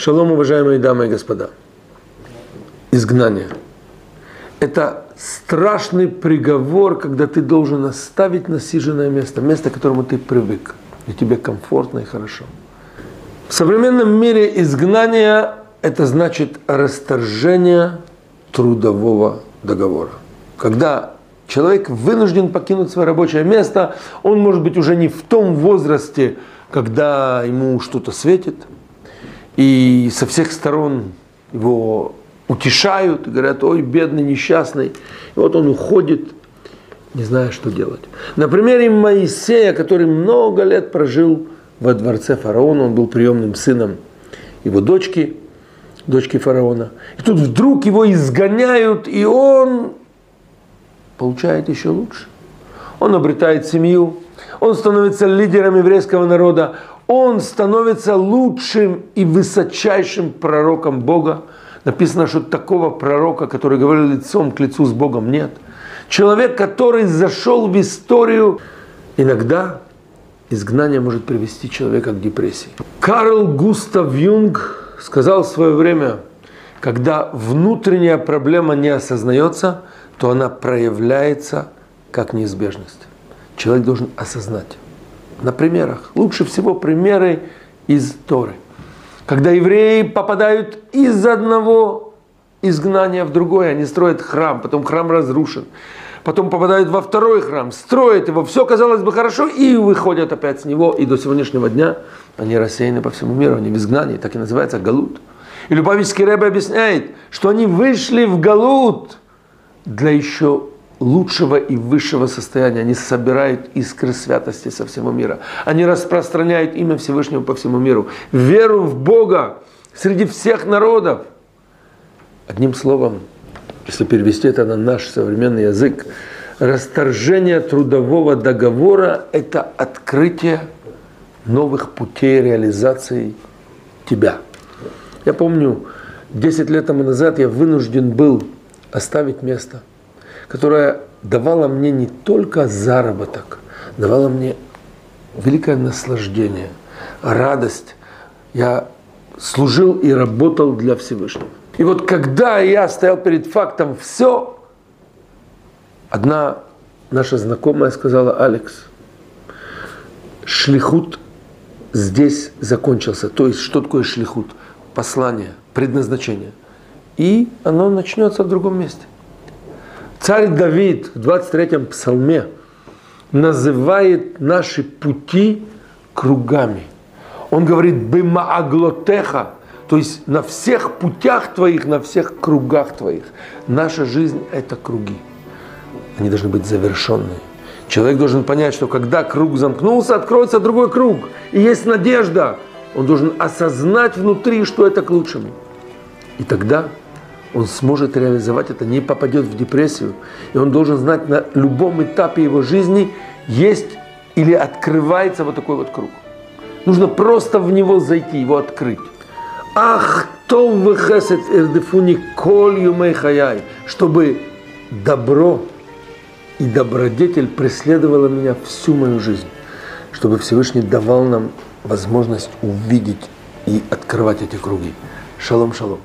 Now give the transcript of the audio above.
Шалом, уважаемые дамы и господа. Изгнание. Это страшный приговор, когда ты должен оставить насиженное место, место, к которому ты привык, и тебе комфортно и хорошо. В современном мире изгнание – это значит расторжение трудового договора. Когда человек вынужден покинуть свое рабочее место, он может быть уже не в том возрасте, когда ему что-то светит, и со всех сторон его утешают, говорят, ой, бедный, несчастный. И вот он уходит, не зная, что делать. На примере Моисея, который много лет прожил во дворце фараона, он был приемным сыном его дочки, дочки фараона. И тут вдруг его изгоняют, и он получает еще лучше. Он обретает семью, он становится лидером еврейского народа, он становится лучшим и высочайшим пророком Бога. Написано, что такого пророка, который говорил лицом к лицу с Богом, нет. Человек, который зашел в историю, иногда изгнание может привести человека к депрессии. Карл Густав Юнг сказал в свое время, когда внутренняя проблема не осознается, то она проявляется как неизбежность. Человек должен осознать. На примерах. Лучше всего примеры из Торы. Когда евреи попадают из одного изгнания в другое, они строят храм, потом храм разрушен, потом попадают во второй храм, строят его, все казалось бы хорошо, и выходят опять с него, и до сегодняшнего дня они рассеяны по всему миру, они в изгнании, так и называется Галут. И Любавичский Рэбе объясняет, что они вышли в Галут для еще лучшего и высшего состояния. Они собирают искры святости со всего мира. Они распространяют имя Всевышнего по всему миру. Веру в Бога среди всех народов. Одним словом, если перевести это на наш современный язык, расторжение трудового договора – это открытие новых путей реализации тебя. Я помню, 10 лет тому назад я вынужден был оставить место – которая давала мне не только заработок, давала мне великое наслаждение, радость. Я служил и работал для Всевышнего. И вот когда я стоял перед фактом все, одна наша знакомая сказала, Алекс, шлихут здесь закончился. То есть, что такое шлихут? Послание, предназначение. И оно начнется в другом месте. Царь Давид в 23-м псалме называет наши пути кругами. Он говорит «бымааглотеха», то есть на всех путях твоих, на всех кругах твоих. Наша жизнь – это круги. Они должны быть завершенные. Человек должен понять, что когда круг замкнулся, откроется другой круг. И есть надежда. Он должен осознать внутри, что это к лучшему. И тогда он сможет реализовать это, не попадет в депрессию. И он должен знать на любом этапе его жизни есть или открывается вот такой вот круг. Нужно просто в него зайти, его открыть. Ах, то выхесет эрдефуни коль юмей хаяй, чтобы добро и добродетель преследовало меня всю мою жизнь, чтобы Всевышний давал нам возможность увидеть и открывать эти круги. Шалом, шалом.